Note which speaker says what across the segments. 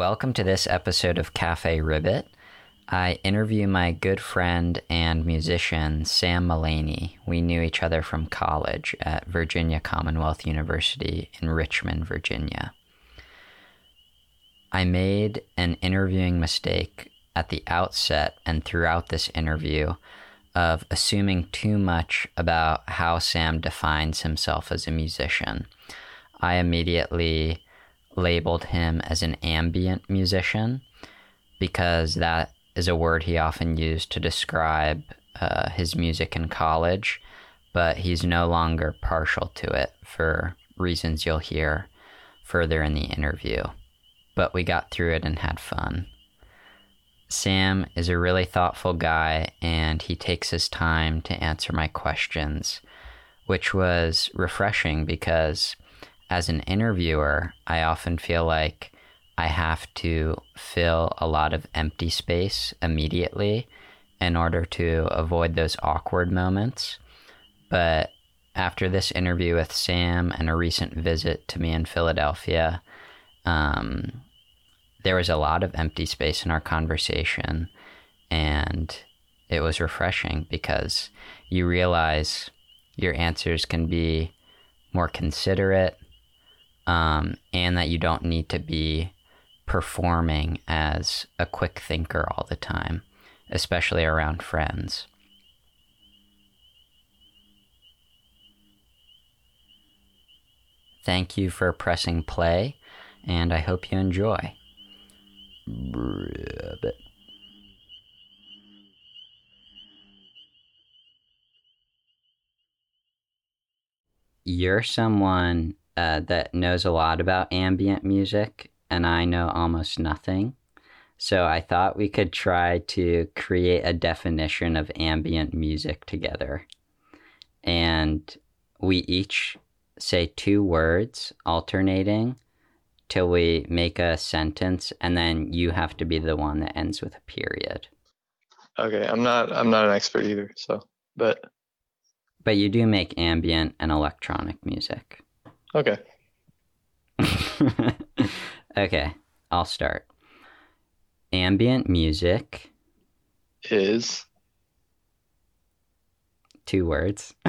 Speaker 1: Welcome to this episode of Cafe Ribbit. I interview my good friend and musician, Sam Mullaney. We knew each other from college at Virginia Commonwealth University in Richmond, Virginia. I made an interviewing mistake at the outset and throughout this interview of assuming too much about how Sam defines himself as a musician. I immediately labeled him as an ambient musician because that is a word he often used to describe uh, his music in college, but he's no longer partial to it for reasons you'll hear further in the interview. But we got through it and had fun. Sam is a really thoughtful guy and he takes his time to answer my questions, which was refreshing because as an interviewer, I often feel like I have to fill a lot of empty space immediately in order to avoid those awkward moments. But after this interview with Sam and a recent visit to me in Philadelphia, um, there was a lot of empty space in our conversation. And it was refreshing because you realize your answers can be more considerate um, and that you don't need to be performing as a quick thinker all the time, especially around friends. Thank you for pressing play, and I hope you enjoy. Ribbit. You're someone uh, that knows a lot about ambient music, and I know almost nothing. So I thought we could try to create a definition of ambient music together. And we each say two words alternating till we make a sentence and then you have to be the one that ends with a period.
Speaker 2: Okay, I'm not I'm not an expert either, so but
Speaker 1: But you do make ambient and electronic music.
Speaker 2: Okay.
Speaker 1: okay, I'll start. Ambient music,
Speaker 2: Is
Speaker 1: two words.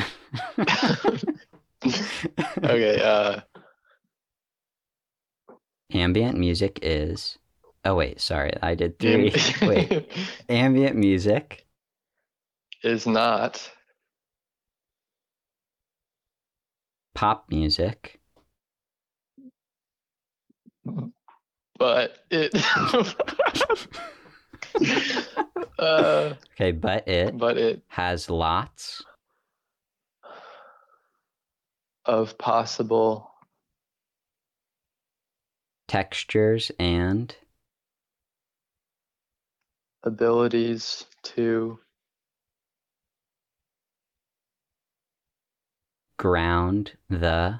Speaker 2: okay, uh
Speaker 1: Ambient music is. Oh, wait, sorry, I did three.
Speaker 2: am-
Speaker 1: wait, ambient music
Speaker 2: is not
Speaker 1: pop music,
Speaker 2: but it uh
Speaker 1: okay, but it
Speaker 2: but it
Speaker 1: has lots
Speaker 2: of possible
Speaker 1: textures and
Speaker 2: abilities to
Speaker 1: ground the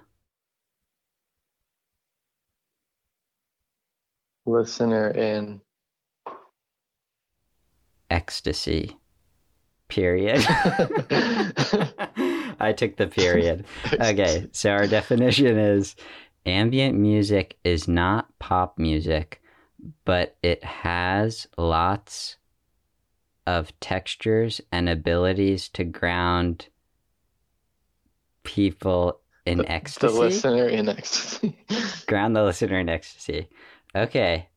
Speaker 2: listener in
Speaker 1: ecstasy. Period. I took the period. Okay, so our definition is ambient music is not pop music, but it has lots of textures and abilities to ground people in
Speaker 2: the,
Speaker 1: ecstasy.
Speaker 2: the listener in ecstasy.
Speaker 1: Ground the listener in ecstasy. Okay.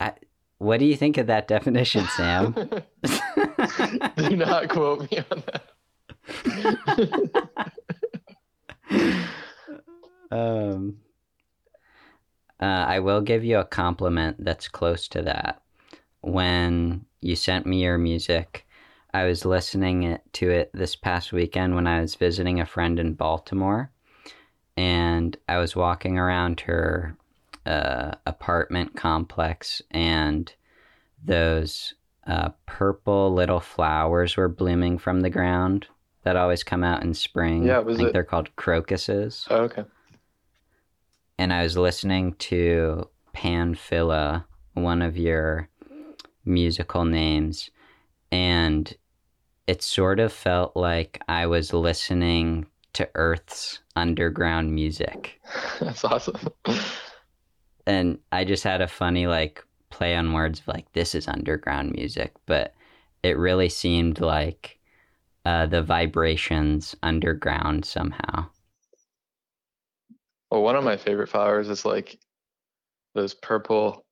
Speaker 1: I, what do you think of that definition, Sam?
Speaker 2: Do not quote me on that.
Speaker 1: um, uh, I will give you a compliment that's close to that. When you sent me your music, I was listening to it this past weekend when I was visiting a friend in Baltimore, and I was walking around her uh, apartment complex, and those uh, purple little flowers were blooming from the ground that always come out in spring.
Speaker 2: Yeah, was I
Speaker 1: think
Speaker 2: it-
Speaker 1: they're called crocuses
Speaker 2: Oh, okay.
Speaker 1: and I was listening to Panphilia, one of your musical names, and it sort of felt like I was listening to Earth's underground music.
Speaker 2: That's awesome.
Speaker 1: And I just had a funny like play on words of like this is underground music, but it really seemed like uh, the vibrations underground somehow.
Speaker 2: Well, one of my favorite flowers is like those purple,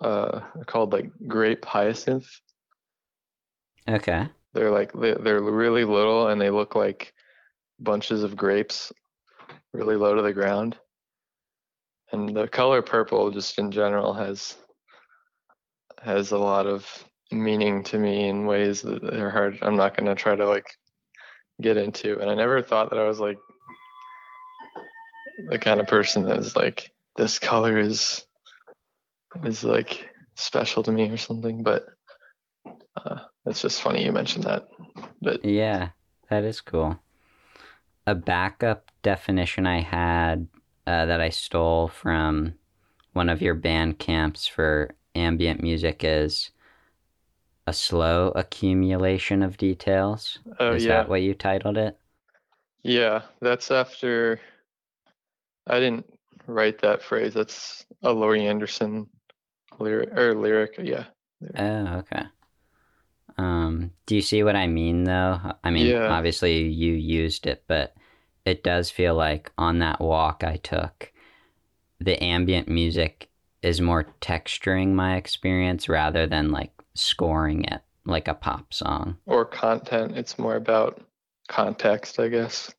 Speaker 2: uh, called like grape hyacinth.
Speaker 1: Okay.
Speaker 2: They're like they- they're really little and they look like bunches of grapes, really low to the ground. And the color purple, just in general, has has a lot of meaning to me in ways that are hard. I'm not gonna try to like get into. And I never thought that I was like the kind of person that is like this color is is like special to me or something. But uh, it's just funny you mentioned that. But
Speaker 1: Yeah, that is cool. A backup definition I had uh, that I stole from one of your band camps for ambient music is a slow accumulation of details.
Speaker 2: oh yeah.
Speaker 1: is
Speaker 2: yeah,
Speaker 1: that what you titled it?
Speaker 2: yeah, that's after. I didn't write that phrase. That's a Laurie Anderson lyric or lyric. Yeah.
Speaker 1: Oh, okay. Um, do you see what I mean though? I mean,
Speaker 2: Yeah.
Speaker 1: obviously you used it, but it does feel like on that walk I took, the ambient music is more texturing my experience rather than like scoring it like a pop song.
Speaker 2: Or content. It's more about context, I guess.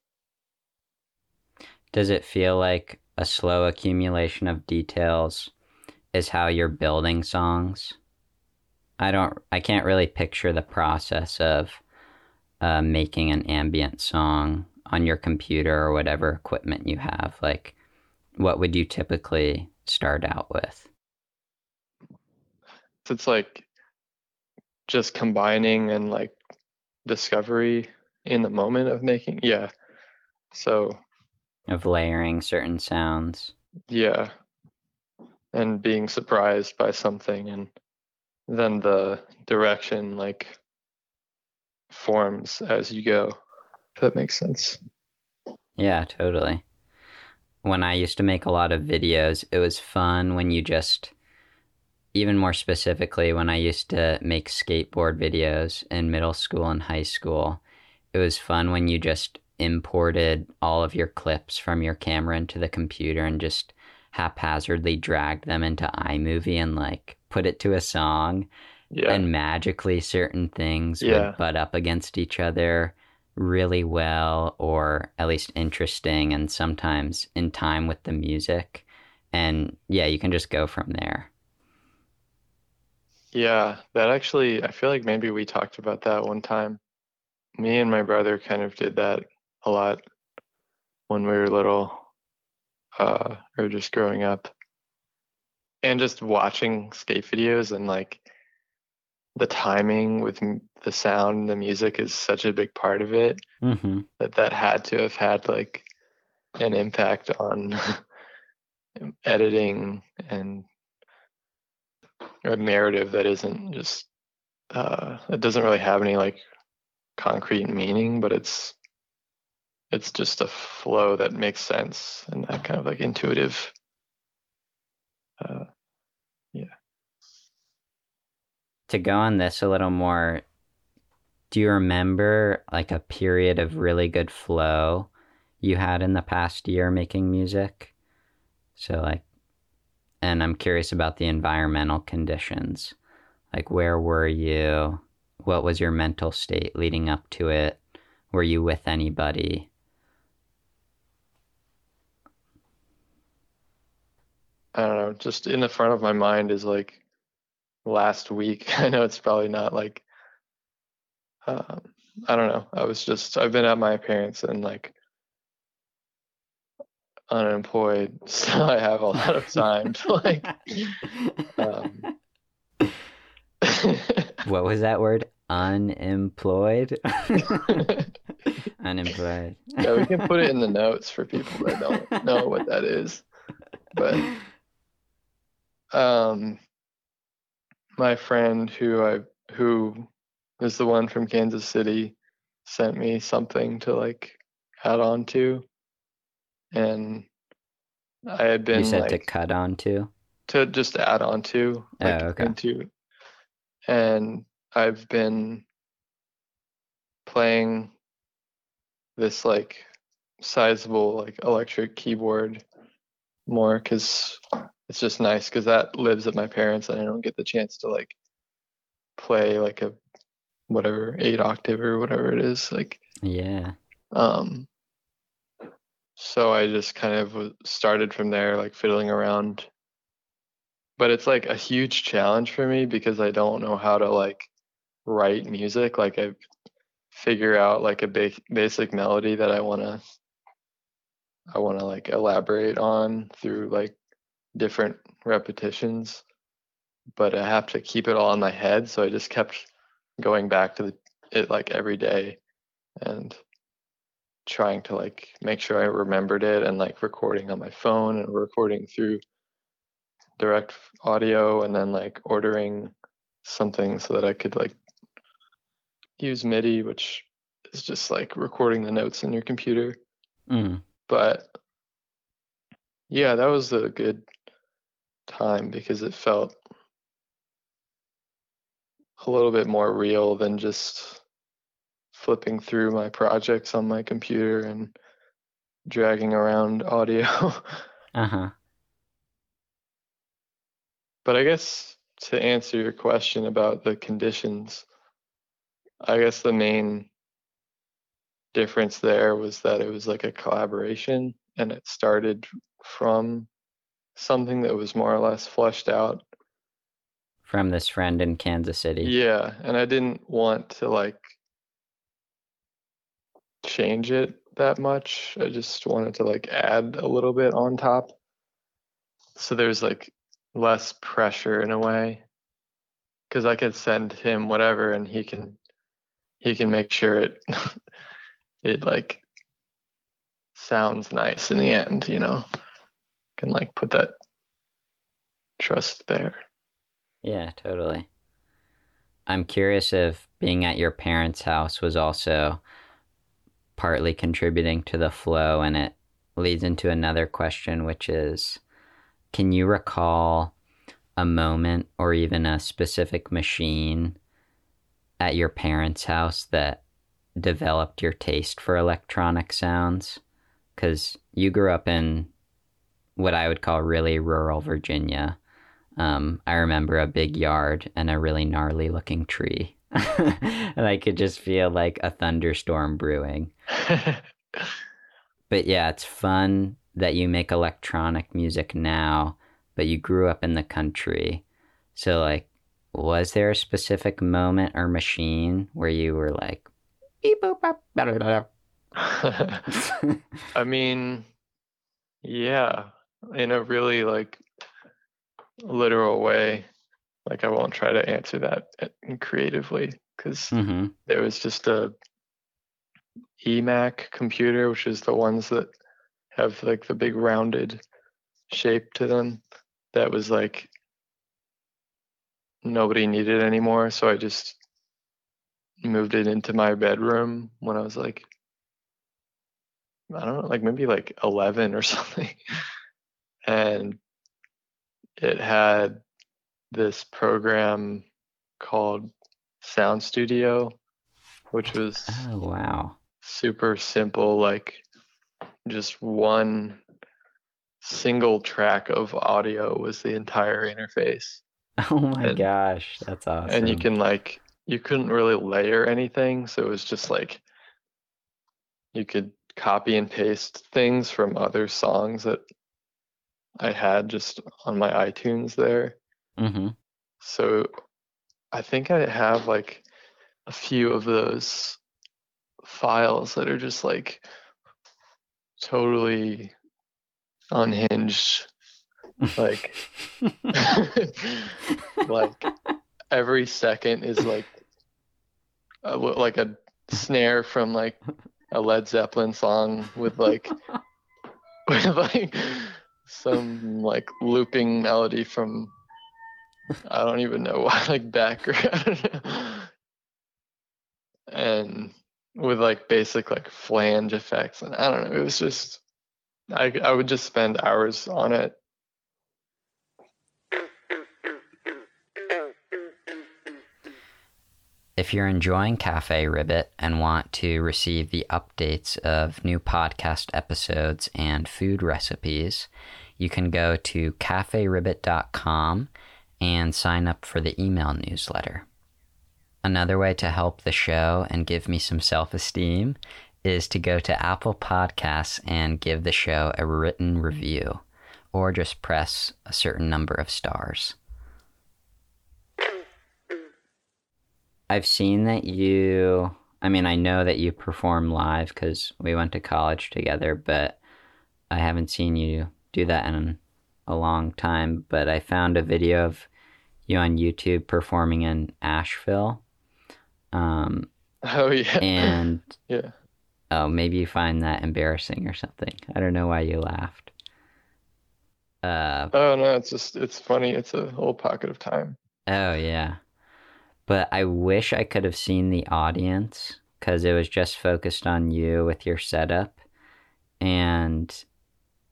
Speaker 1: Does it feel like a slow accumulation of details is how you're building songs? I don't I can't really picture the process of uh, making an ambient song on your computer or whatever equipment you have. Like what would you typically start out with?
Speaker 2: So it's like just combining and like discovery in the moment of making. Yeah. So
Speaker 1: Of layering certain sounds.
Speaker 2: yeah. And being surprised by something and then the direction like forms as you go. If that makes sense.
Speaker 1: Yeah, totally. When I used to make a lot of videos, it was fun when you just, even more specifically, when I used to make skateboard videos in middle school and high school, it was fun when you just imported all of your clips from your camera into the computer and just haphazardly dragged them into iMovie and like put it to a song
Speaker 2: Yeah.
Speaker 1: and magically certain things
Speaker 2: Yeah.
Speaker 1: would butt up against each other really well or at least interesting and sometimes in time with the music and yeah you can just go from there
Speaker 2: Yeah, that actually, I feel like maybe we talked about that one time. Me and my brother kind of did that a lot when we were little, uh, or just growing up. And just watching skate videos and like the timing with the sound, and the music is such a big part of it
Speaker 1: mm-hmm.
Speaker 2: that that had to have had like an impact on editing and a narrative that isn't just uh it doesn't really have any like concrete meaning but it's it's just a flow that makes sense and that kind of like intuitive uh
Speaker 1: to go on this a little more do you remember like a period of really good flow you had in the past year making music? So like and i'm curious about the environmental conditions. Like where were you? What was your mental state leading up to it? Were you with anybody?
Speaker 2: I don't know, just in the front of my mind is like last week. I know it's probably not like, um, I don't know. I was just, I've been at my parents and like unemployed, so I have a lot of time to like, um,
Speaker 1: what was that word unemployed unemployed
Speaker 2: yeah, we can put it in the notes for people that don't know what that is. But um, my friend who I who is the one from Kansas City sent me something to like add on to, and I had been
Speaker 1: you said to cut on to?
Speaker 2: to just add on to oh, like
Speaker 1: Oh, okay.
Speaker 2: into and I've been playing this like sizable like electric keyboard more because it's just nice because that lives at my parents and I don't get the chance to like play like a whatever eight octave or whatever it is like
Speaker 1: Yeah.
Speaker 2: um so I just kind of started from there like fiddling around but it's like a huge challenge for me because I don't know how to like write music like I figure out like a ba- basic melody that I want to I want to like elaborate on through like different repetitions but I have to keep it all in my head so I just kept going back to the, it like every day and trying to like make sure I remembered it and like recording on my phone and recording through direct audio and then like ordering something so that I could like use MIDI, which is just like recording the notes in your computer.
Speaker 1: Mm.
Speaker 2: But yeah, that was a good time because it felt a little bit more real than just flipping through my projects on my computer and dragging around audio.
Speaker 1: Uh huh.
Speaker 2: but I guess to answer your question about the conditions, I guess the main difference there was that it was like a collaboration and it started from something that was more or less fleshed out.
Speaker 1: From this friend in Kansas City.
Speaker 2: Yeah, and I didn't want to like change it that much. I just wanted to like add a little bit on top. So there's like less pressure in a way. Cuz I could send him whatever and he can he can make sure it it like sounds nice in the end, you know. Can like put that trust there.
Speaker 1: Yeah, totally. I'm curious if being at your parents' house was also partly contributing to the flow, and it leads into another question, which is can you recall a moment or even a specific machine at your parents' house that developed your taste for electronic sounds? Because you grew up in what I would call really rural Virginia. Um, I remember a big yard and a really gnarly looking tree. and I could just feel like a thunderstorm brewing. But yeah, it's fun that you make electronic music now, but you grew up in the country. So, like, was there a specific moment or machine where you were like, beep, boop, bop, blah, blah, blah, blah?
Speaker 2: I mean, yeah, in a really like literal way. Like I won't try to answer that uh, creatively because
Speaker 1: Mhm.
Speaker 2: there was just a eMac computer, which is the ones that have like the big rounded shape to them. That was like nobody needed anymore, so I just moved it into my bedroom when I was like I don't know, like maybe like 11 or something. And it had this program called Sound Studio, which was
Speaker 1: Oh, wow.
Speaker 2: super simple, like just one single track of audio was the entire interface.
Speaker 1: Oh my
Speaker 2: And-
Speaker 1: gosh, that's awesome.
Speaker 2: And you can like, you couldn't really layer anything. So it was just like, you could copy and paste things from other songs that I had just on my iTunes there.
Speaker 1: hmm
Speaker 2: So I think I have like a few of those files that are just like totally unhinged. Like, like every second is like a, like a snare from like a Led Zeppelin song with like with like some like looping melody from I don't even know why like background. And with like basic like flange effects and I don't know it was just I I would just spend hours on it
Speaker 1: If you're enjoying Cafe Ribbit and want to receive the updates of new podcast episodes and food recipes, you can go to caferibbit.com and sign up for the email newsletter. Another way to help the show and give me some self esteem is to go to Apple Podcasts and give the show a written review, or just press a certain number of stars. I've seen that you. I mean, I know that you perform live because we went to college together, but I haven't seen you do that in a long time. But I found a video of you on YouTube performing in Asheville. Um,
Speaker 2: Oh yeah.
Speaker 1: and
Speaker 2: yeah.
Speaker 1: oh, maybe you find that embarrassing or something. I don't know why you laughed. Uh,
Speaker 2: Oh no, it's just it's funny. It's a whole pocket of time.
Speaker 1: Oh yeah. But I wish I could have seen the audience cuz it was just focused on you with your setup. And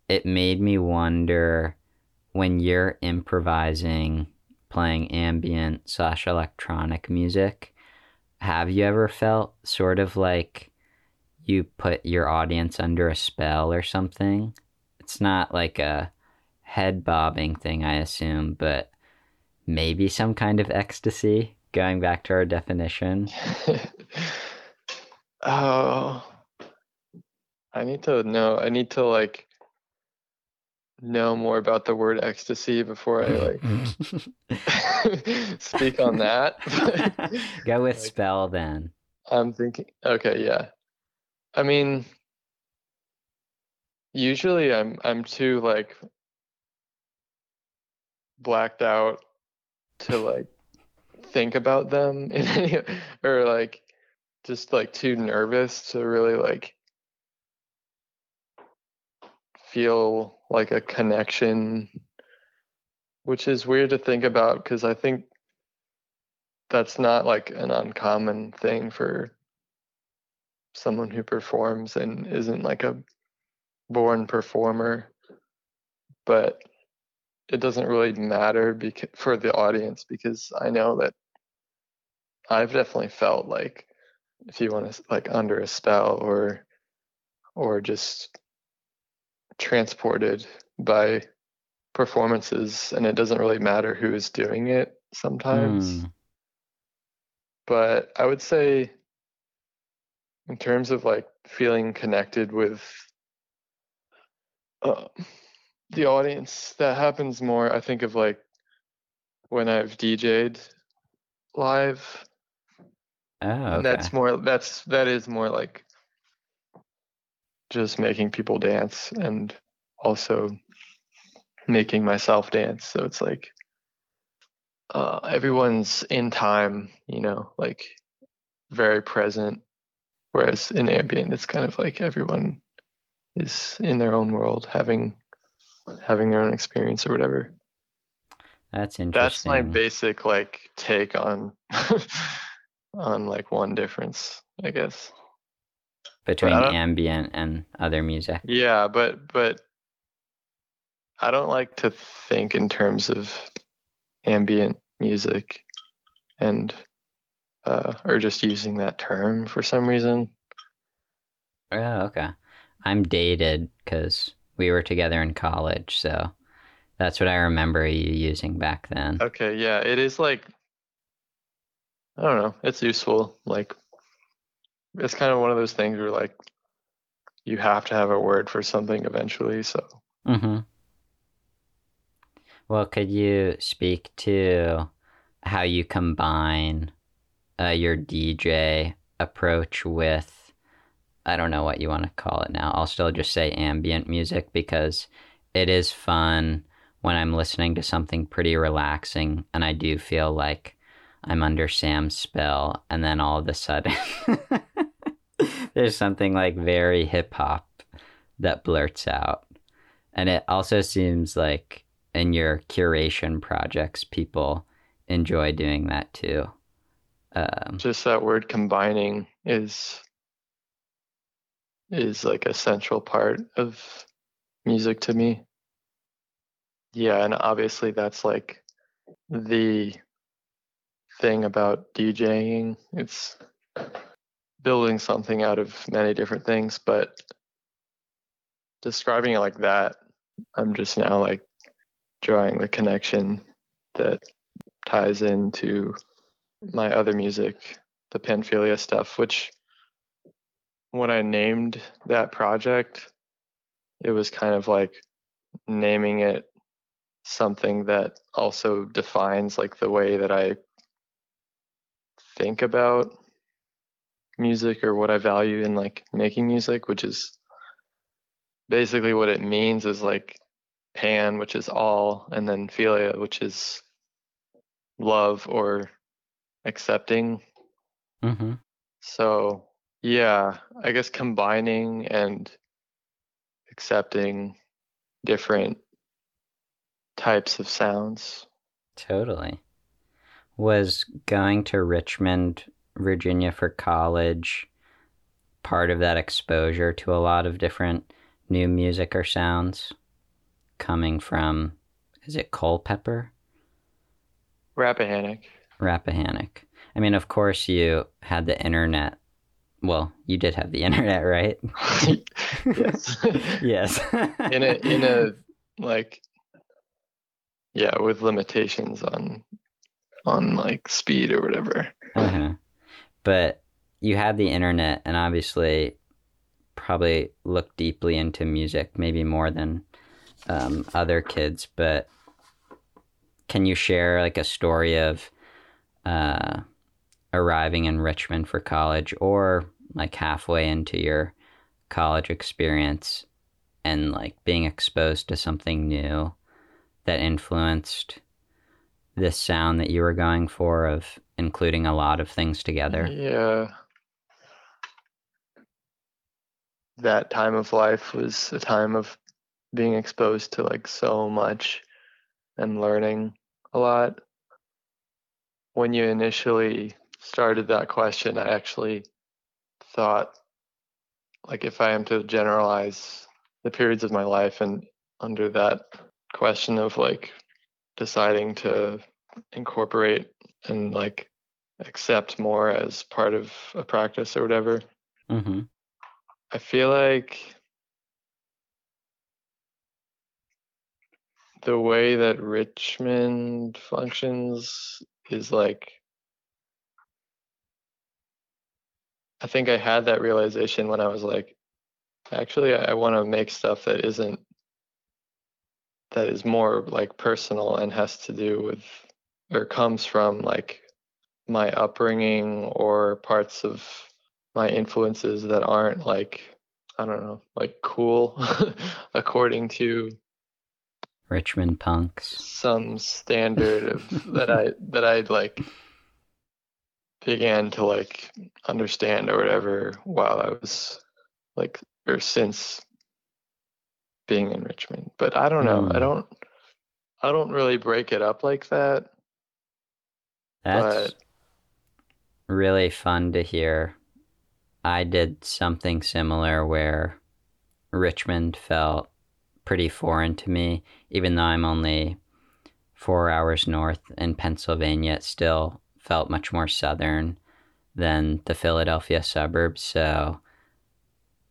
Speaker 1: it made me wonder when you're improvising playing ambient slash electronic music have you ever felt sort of like you put your audience under a spell or something? It's not like a head bobbing thing i assume but maybe some kind of ecstasy going back to our definition
Speaker 2: oh, I need to know. I need to like know more about the word ecstasy before I like speak on that.
Speaker 1: go with
Speaker 2: Like-
Speaker 1: spell then
Speaker 2: I'm thinking. Okay, yeah. I mean, usually I'm I'm too like blacked out to like think about them in any or like just like too nervous to really like feel like a connection which is weird to think about because I think that's not like an uncommon thing for someone who performs and isn't like a born performer but it doesn't really matter because for the audience because I know that I've definitely felt like if you want to like under a spell or or just transported by performances and it doesn't really matter who is doing it sometimes
Speaker 1: Hmm.
Speaker 2: but I would say in terms of like feeling connected with uh, the audience, that happens more. I think of like when I've DJ'd live,
Speaker 1: oh
Speaker 2: and that's more. That's that is more like just making people dance and also making myself dance. So it's like uh, everyone's in time, you know, like very present. Whereas in ambient, it's kind of like everyone is in their own world, having having their own experience or whatever.
Speaker 1: that's interesting
Speaker 2: That's my basic like take on on like one difference, I guess.
Speaker 1: between
Speaker 2: I
Speaker 1: ambient and other music
Speaker 2: Yeah, but but I don't like to think in terms of ambient music and uh or just using that term for some reason.
Speaker 1: oh okay i'm dated because we were together in college so that's what i remember you using back then
Speaker 2: Okay, yeah, it is like I don't know, it's useful. Like it's kind of one of those things where like you have to have a word for something eventually, so
Speaker 1: Mm-hmm. Well, could you speak to how you combine uh, your DJ approach with, I don't know what you want to call it now. I'll still just say ambient music because it is fun when I'm listening to something pretty relaxing and I do feel like I'm under Sam's spell, and then all of a sudden there's something like very hip hop that blurts out. And it also seems like in your curation projects, people enjoy doing that too. Um,
Speaker 2: just that word combining is is like a central part of music to me. Yeah, and obviously that's like the thing about DJing. It's building something out of many different things, but describing it like that, I'm just now like drawing the connection that ties into my other music, the Panphilia stuff, which when I named that project, it was kind of like naming it something that also defines like the way that I think about music or what I value in like making music, which is basically what it means is like pan, which is all, and then philia, which is love or accepting.
Speaker 1: Mm-hmm.
Speaker 2: So yeah, I guess combining and accepting different types of sounds.
Speaker 1: Totally. Was going to Richmond, Virginia for college part of that exposure to a lot of different new music or sounds coming from is it Culpeper?
Speaker 2: Rappahannock.
Speaker 1: Rappahannock. I mean, of course, you had the internet. Well, you did have the internet, right?
Speaker 2: yes.
Speaker 1: yes.
Speaker 2: in a in a like yeah, with limitations on on like speed or whatever.
Speaker 1: uh-huh. But you had the internet and obviously probably looked deeply into music, maybe more than um, other kids. But can you share like a story of uh, arriving in Richmond for college or like halfway into your college experience and like being exposed to something new that influenced this sound that you were going for of including a lot of things together?
Speaker 2: Yeah. That time of life was a time of being exposed to like so much and learning a lot. When you initially started that question, I actually thought like if I am to generalize the periods of my life and under that question of like deciding to incorporate and like accept more as part of a practice or whatever.
Speaker 1: Mm-hmm.
Speaker 2: I feel like the way that Richmond functions is like I think I had that realization when I was like actually I want to make stuff that isn't that is more like personal and has to do with or comes from like my upbringing or parts of my influences that aren't like I don't know, like cool according to
Speaker 1: Richmond punks.
Speaker 2: Some standard of that I that I like began to like understand or whatever while I was like or since being in Richmond. But I don't know. Mm. I hmm. don't I don't really break it up like that.
Speaker 1: That's but... really fun to hear. I did something similar where Richmond felt pretty foreign to me, even though I'm only four hours north in Pennsylvania. It still felt much more southern than the Philadelphia suburbs. So,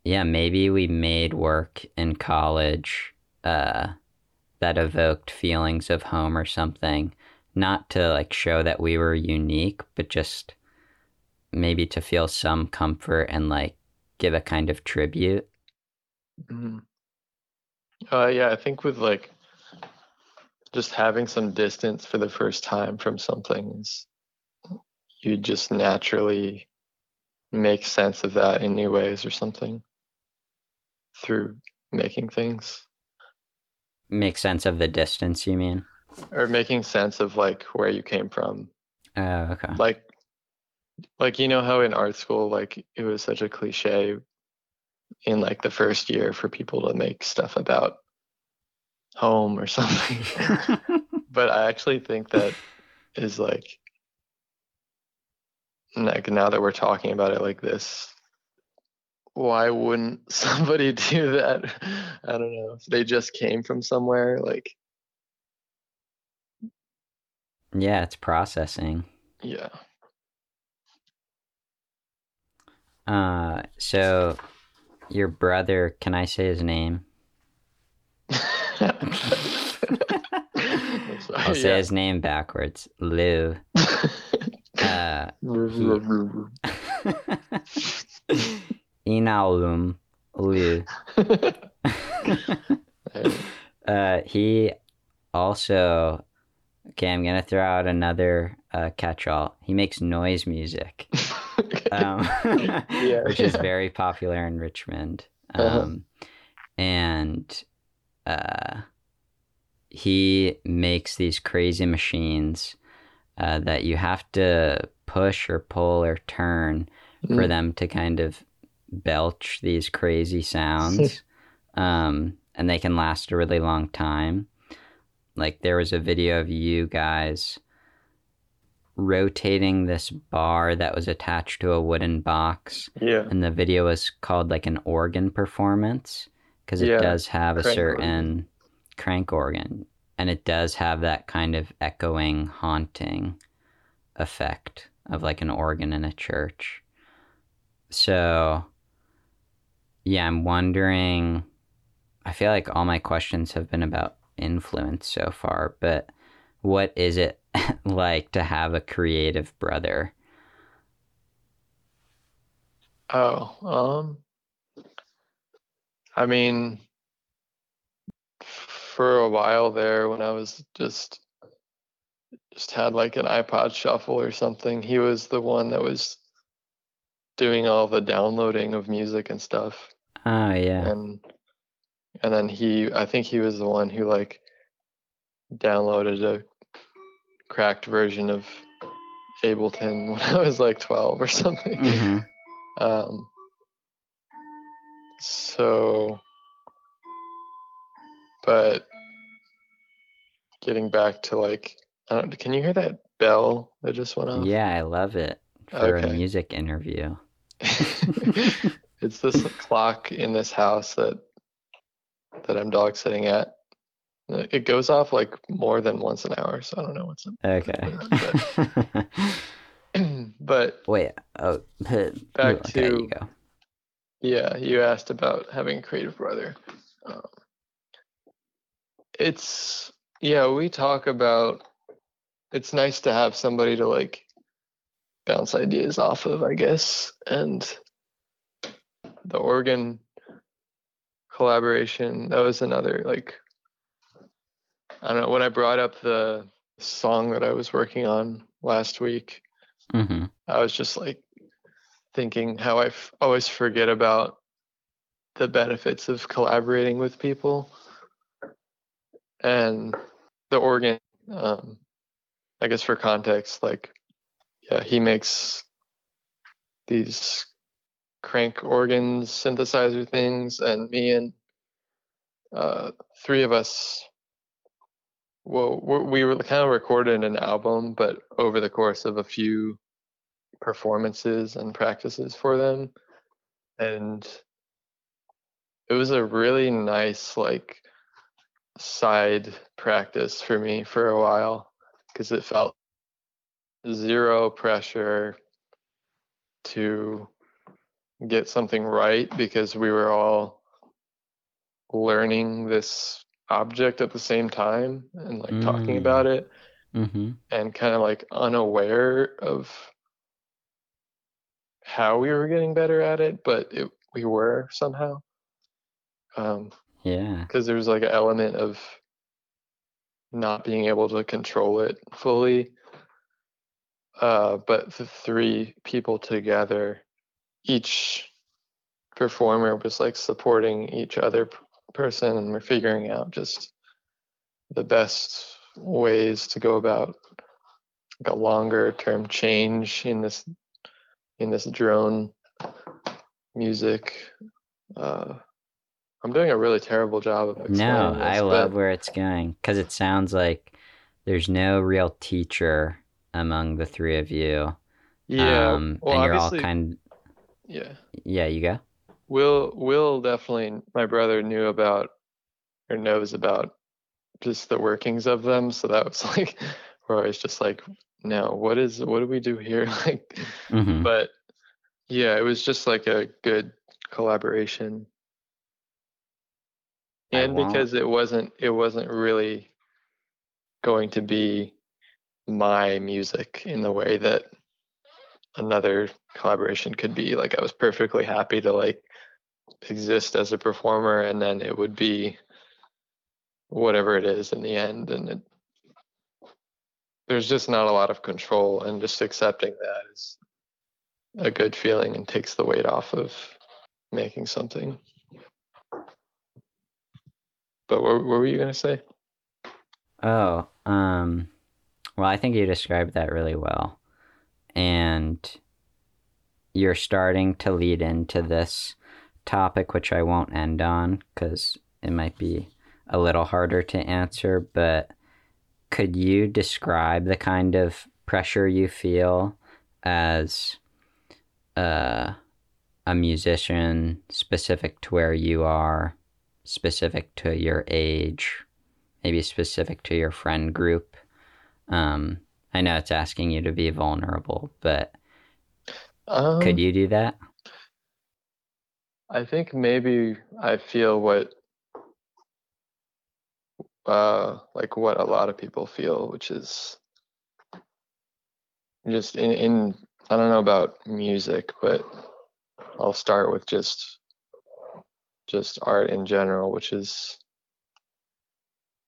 Speaker 1: yeah, maybe we made work in college uh, that evoked feelings of home or something. Not to like show that we were unique, but just maybe to feel some comfort and like give a kind of tribute.
Speaker 2: Mm-hmm. Uh, yeah, I think with like just having some distance for the first time from something is you just naturally make sense of that in new ways or something through making things.
Speaker 1: Make sense of the distance, you mean?
Speaker 2: Or making sense of like where you came from.
Speaker 1: Oh, okay.
Speaker 2: Like like you know how in art school like it was such a cliche in like the first year for people to make stuff about home or something. but I actually think that is like like now that we're talking about it like this why wouldn't somebody do that i don't know if they just came from somewhere like
Speaker 1: yeah it's processing
Speaker 2: Yeah.
Speaker 1: Uh, so your brother, can I say his name? I'll say
Speaker 2: yeah.
Speaker 1: his name backwards. Lou. Uh, Inalum Lou. uh, he also. Okay, I'm gonna throw out another uh, catch-all. He makes noise music, um,
Speaker 2: Yeah.
Speaker 1: which is very popular in Richmond. Um,
Speaker 2: Uh-huh.
Speaker 1: And uh, he makes these crazy machines uh, that you have to push or pull or turn for
Speaker 2: Mm.
Speaker 1: them to kind of belch these crazy sounds. um, and they can last a really long time. Like there was a video of you guys rotating this bar that was attached to a wooden box
Speaker 2: yeah.
Speaker 1: and the video was called like an organ performance because it
Speaker 2: Yeah,
Speaker 1: does have a
Speaker 2: crank
Speaker 1: certain crank organ and it does have that kind of echoing haunting effect of like an organ in a church. So yeah i'm wondering i feel like all my questions have been about influence so far but what is it like to have a creative brother?
Speaker 2: Oh, um, I mean, for a while there, when I was just just had like an iPod Shuffle or something, he was the one that was doing all the downloading of music and stuff.
Speaker 1: Ah, yeah
Speaker 2: And and then he, I think he was the one who like downloaded a cracked version of Ableton when I was like 12 or something.
Speaker 1: Mm-hmm.
Speaker 2: Um, so, but getting back to like, I don't, can you hear that bell that just went off?
Speaker 1: Yeah, I love it for a music interview.
Speaker 2: it's this clock in this house that that I'm dog sitting at. It goes off like more than once an hour, so I don't know what's up.
Speaker 1: Okay.
Speaker 2: but
Speaker 1: Wait. Oh,
Speaker 2: Back
Speaker 1: okay, you
Speaker 2: to-
Speaker 1: go.
Speaker 2: Yeah, you asked about having a creative brother. Um, it's yeah, we talk about. It's nice to have somebody to like bounce ideas off of, I guess, and the organ collaboration. That was another like. I don't know when I brought up the song that I was working on last week.
Speaker 1: hmm
Speaker 2: I was just like thinking how I f- always forget about the benefits of collaborating with people and the organ. Um, I guess for context, like, yeah, he makes these crank organs, synthesizer things, and me and uh, three of us. Well, we we were kind of recorded an album, but over the course of a few performances and practices for them and it was a really nice like side practice for me for a while because it felt zero pressure to get something right because we were all learning this object at the same time and like talking
Speaker 1: Mm.
Speaker 2: about it
Speaker 1: hmm
Speaker 2: and kind of like unaware of how we were getting better at it, but it, we were somehow. Um,
Speaker 1: Yeah.
Speaker 2: because there was like an element of not being able to control it fully. Uh, but the three people together, each performer was like supporting each other person, and we're figuring out just the best ways to go about like a longer term change in this in this drone music. Uh, I'm doing a really terrible job of explaining
Speaker 1: No,
Speaker 2: this,
Speaker 1: I love where it's going because it sounds like there's no real teacher among the three of you.
Speaker 2: Yeah,
Speaker 1: Um,
Speaker 2: well,
Speaker 1: and you're all
Speaker 2: obviously-
Speaker 1: kind.
Speaker 2: yeah.
Speaker 1: Yeah, you go.
Speaker 2: Will Will definitely my brother knew about or knows about just the workings of them, so that was like were always just like, no, what is what do we do here? like
Speaker 1: hmm
Speaker 2: but yeah, it was just like a good collaboration. And because it wasn't it wasn't really going to be my music in the way that another collaboration could be. Like I was perfectly happy to like exist as a performer and then it would be whatever it is in the end and it, there's just not a lot of control and just accepting that is a good feeling and takes the weight off of making something. But what, what were you gonna say?
Speaker 1: Oh, um, well, I think you described that really well. And you're starting to lead into this topic, which I won't end on because it might be a little harder to answer. But could you describe the kind of pressure you feel as uh, a musician specific to where you are, specific to your age, maybe specific to your friend group. Um, I know it's asking you to be vulnerable, but
Speaker 2: Um,
Speaker 1: could you do that?
Speaker 2: I think maybe I feel what uh like what a lot of people feel, which is just in, in I don't know about music, but I'll start with just just art in general, which is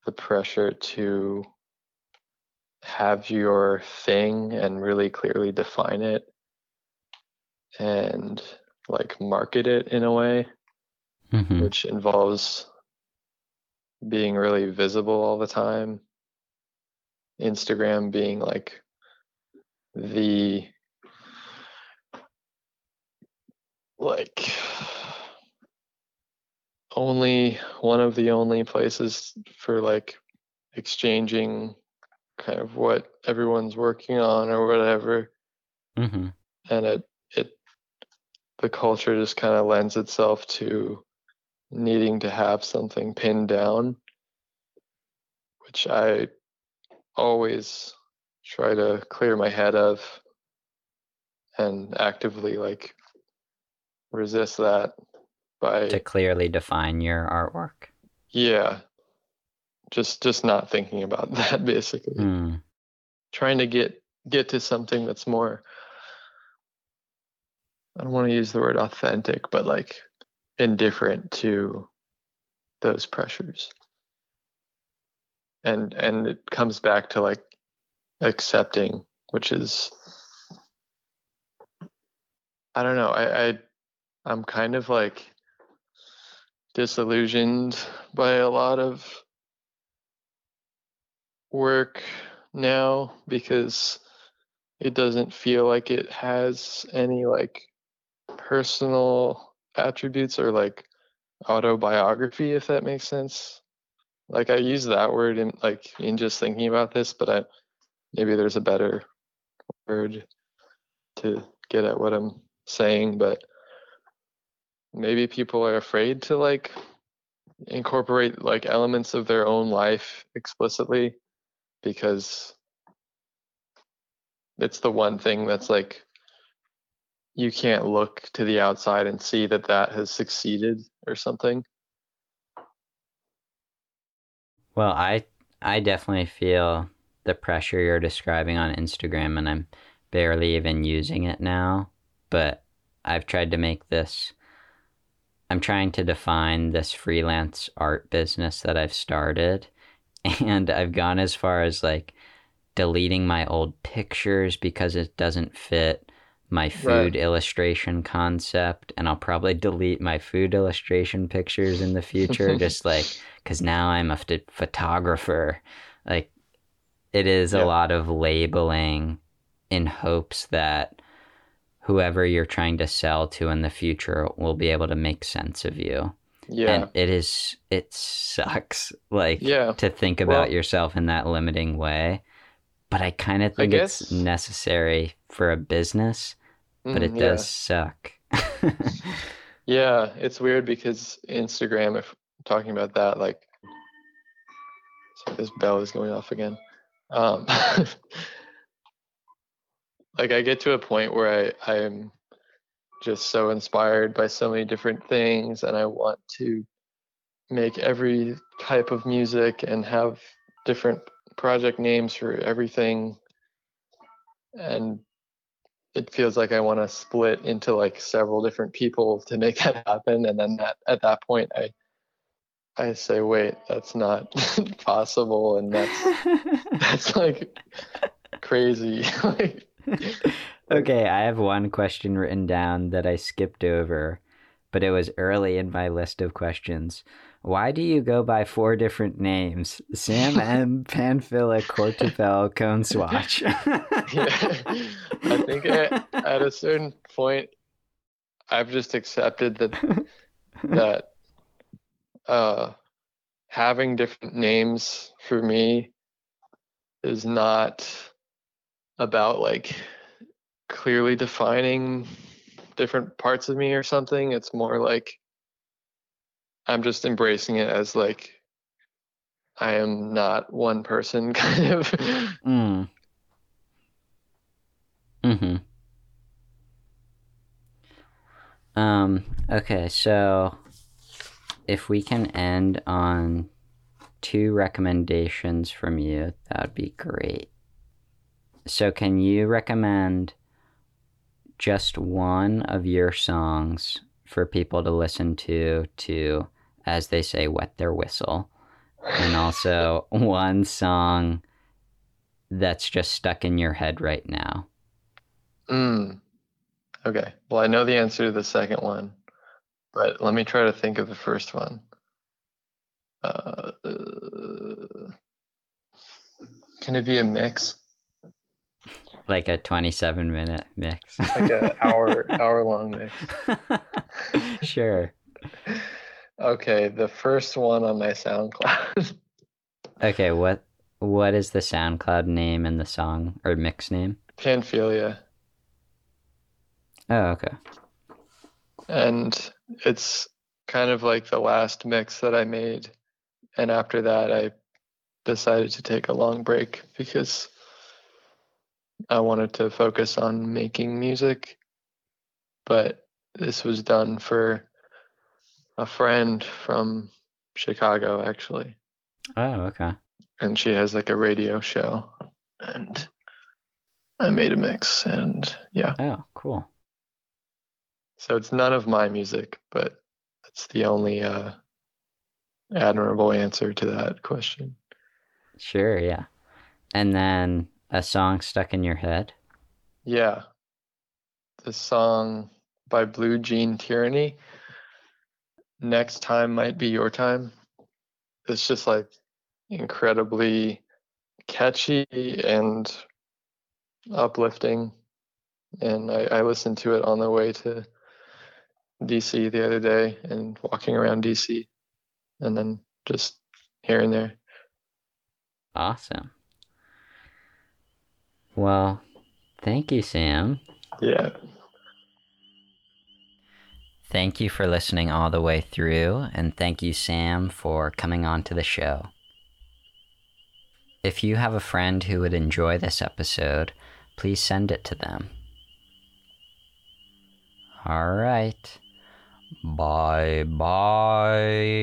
Speaker 2: the pressure to have your thing and really clearly define it and like market it in a way
Speaker 1: hmm
Speaker 2: which involves being really visible all the time. Instagram being like the like only one of the only places for like exchanging kind of what everyone's working on or whatever.
Speaker 1: Hmm
Speaker 2: and it it the culture just kind of lends itself to needing to have something pinned down which i always try to clear my head of and actively like resist that by
Speaker 1: To clearly define your artwork.
Speaker 2: yeah just just not thinking about that basically
Speaker 1: Mm.
Speaker 2: trying to get get to something that's more I don't want to use the word authentic, but like indifferent to those pressures. And and it comes back to like accepting, which is I don't know, I, I I'm kind of like disillusioned by a lot of work now because it doesn't feel like it has any like personal attributes or like autobiography if that makes sense. Like i use that word in like in just thinking about this but i maybe there's a better word to get at what i'm saying but maybe people are afraid to like incorporate like elements of their own life explicitly because it's the one thing that's like you can't look to the outside and see that that has succeeded or something
Speaker 1: Well, I I definitely feel the pressure you're describing on Instagram, and I'm barely even using it now. But I've tried to make this. I'm trying to define this freelance art business that I've started, and I've gone as far as like deleting my old pictures because it doesn't fit my food illustration concept and I'll probably delete my food illustration pictures in the future just like cuz now I'm a ph- photographer like it is
Speaker 2: Yeah.
Speaker 1: a lot of labeling in hopes that whoever you're trying to sell to in the future will be able to make sense of you
Speaker 2: yeah
Speaker 1: and it is it sucks like
Speaker 2: Yeah.
Speaker 1: to think about
Speaker 2: Well-
Speaker 1: yourself in that limiting way but i kind of think it's
Speaker 2: guess-
Speaker 1: necessary for a business but it
Speaker 2: Mm, yeah.
Speaker 1: does suck
Speaker 2: Yeah, it's weird because Instagram, if talking about that, like, sorry, this bell is going off again. Um, like I get to a point where I I'm just so inspired by so many different things, and I want to make every type of music and have different project names for everything and it feels like I want to split into like several different people to make that happen. And then that at that point, I I say, wait, that's not possible, and that's that's like crazy.
Speaker 1: okay, I have one question written down that I skipped over, but it was early in my list of questions. Why do you go by four different names? Sam M. Panphilia Cortopel Cone Swatch.
Speaker 2: yeah. I think at, at a certain point, I've just accepted that that uh, having different names for me is not about like clearly defining different parts of me or something. It's more like I'm just embracing it as like I am not one person kind of.
Speaker 1: Mm. Mm-hmm. Um, okay, so if we can end on two recommendations from you, that would be great. So, can you recommend just one of your songs for people to listen to to, as they say, wet their whistle? And also one song that's just stuck in your head right now.
Speaker 2: Mm. Okay. Well, I know the answer to the second one, but let me try to think of the first one. Uh, uh, can it be a mix?
Speaker 1: Like a 27 minute mix.
Speaker 2: like an hour hour long mix.
Speaker 1: sure.
Speaker 2: Okay, the first one on my SoundCloud.
Speaker 1: okay, what what is the SoundCloud name and the song or mix name?
Speaker 2: Panphilia.
Speaker 1: Oh, okay.
Speaker 2: And it's kind of like the last mix that I made. And after that, I decided to take a long break because I wanted to focus on making music. But this was done for a friend from Chicago, actually.
Speaker 1: Oh, okay.
Speaker 2: And she has like a radio show. And I made a mix and yeah.
Speaker 1: Oh, cool.
Speaker 2: So it's none of my music, but that's the only uh, admirable answer to that question.
Speaker 1: Sure, yeah. And then a song stuck in your head?
Speaker 2: Yeah. The song by Blue Gene Tyranny, Next Time Might Be Your Time. It's just like incredibly catchy and uplifting. And I, I listened to it on the way to DC the other day and walking around DC and then just here and there.
Speaker 1: Awesome. Well, thank you, Sam.
Speaker 2: Yeah.
Speaker 1: Thank you for listening all the way through, and thank you, Sam, for coming on to the show. If you have a friend who would enjoy this episode, please send it to them. All right. Bye bye.